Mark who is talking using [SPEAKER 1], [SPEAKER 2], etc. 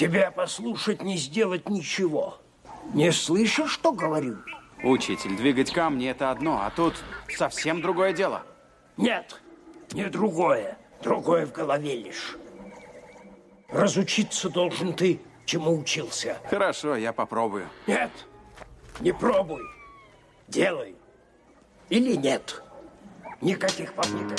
[SPEAKER 1] Тебя послушать, не сделать ничего. Не слышишь, что говорю?
[SPEAKER 2] Учитель, двигать камни это одно, а тут совсем другое дело.
[SPEAKER 1] Нет, не другое. Другое в голове лишь. Разучиться должен ты, чему учился.
[SPEAKER 2] Хорошо, я попробую.
[SPEAKER 1] Нет, не пробуй. Делай. Или нет. Никаких попыток.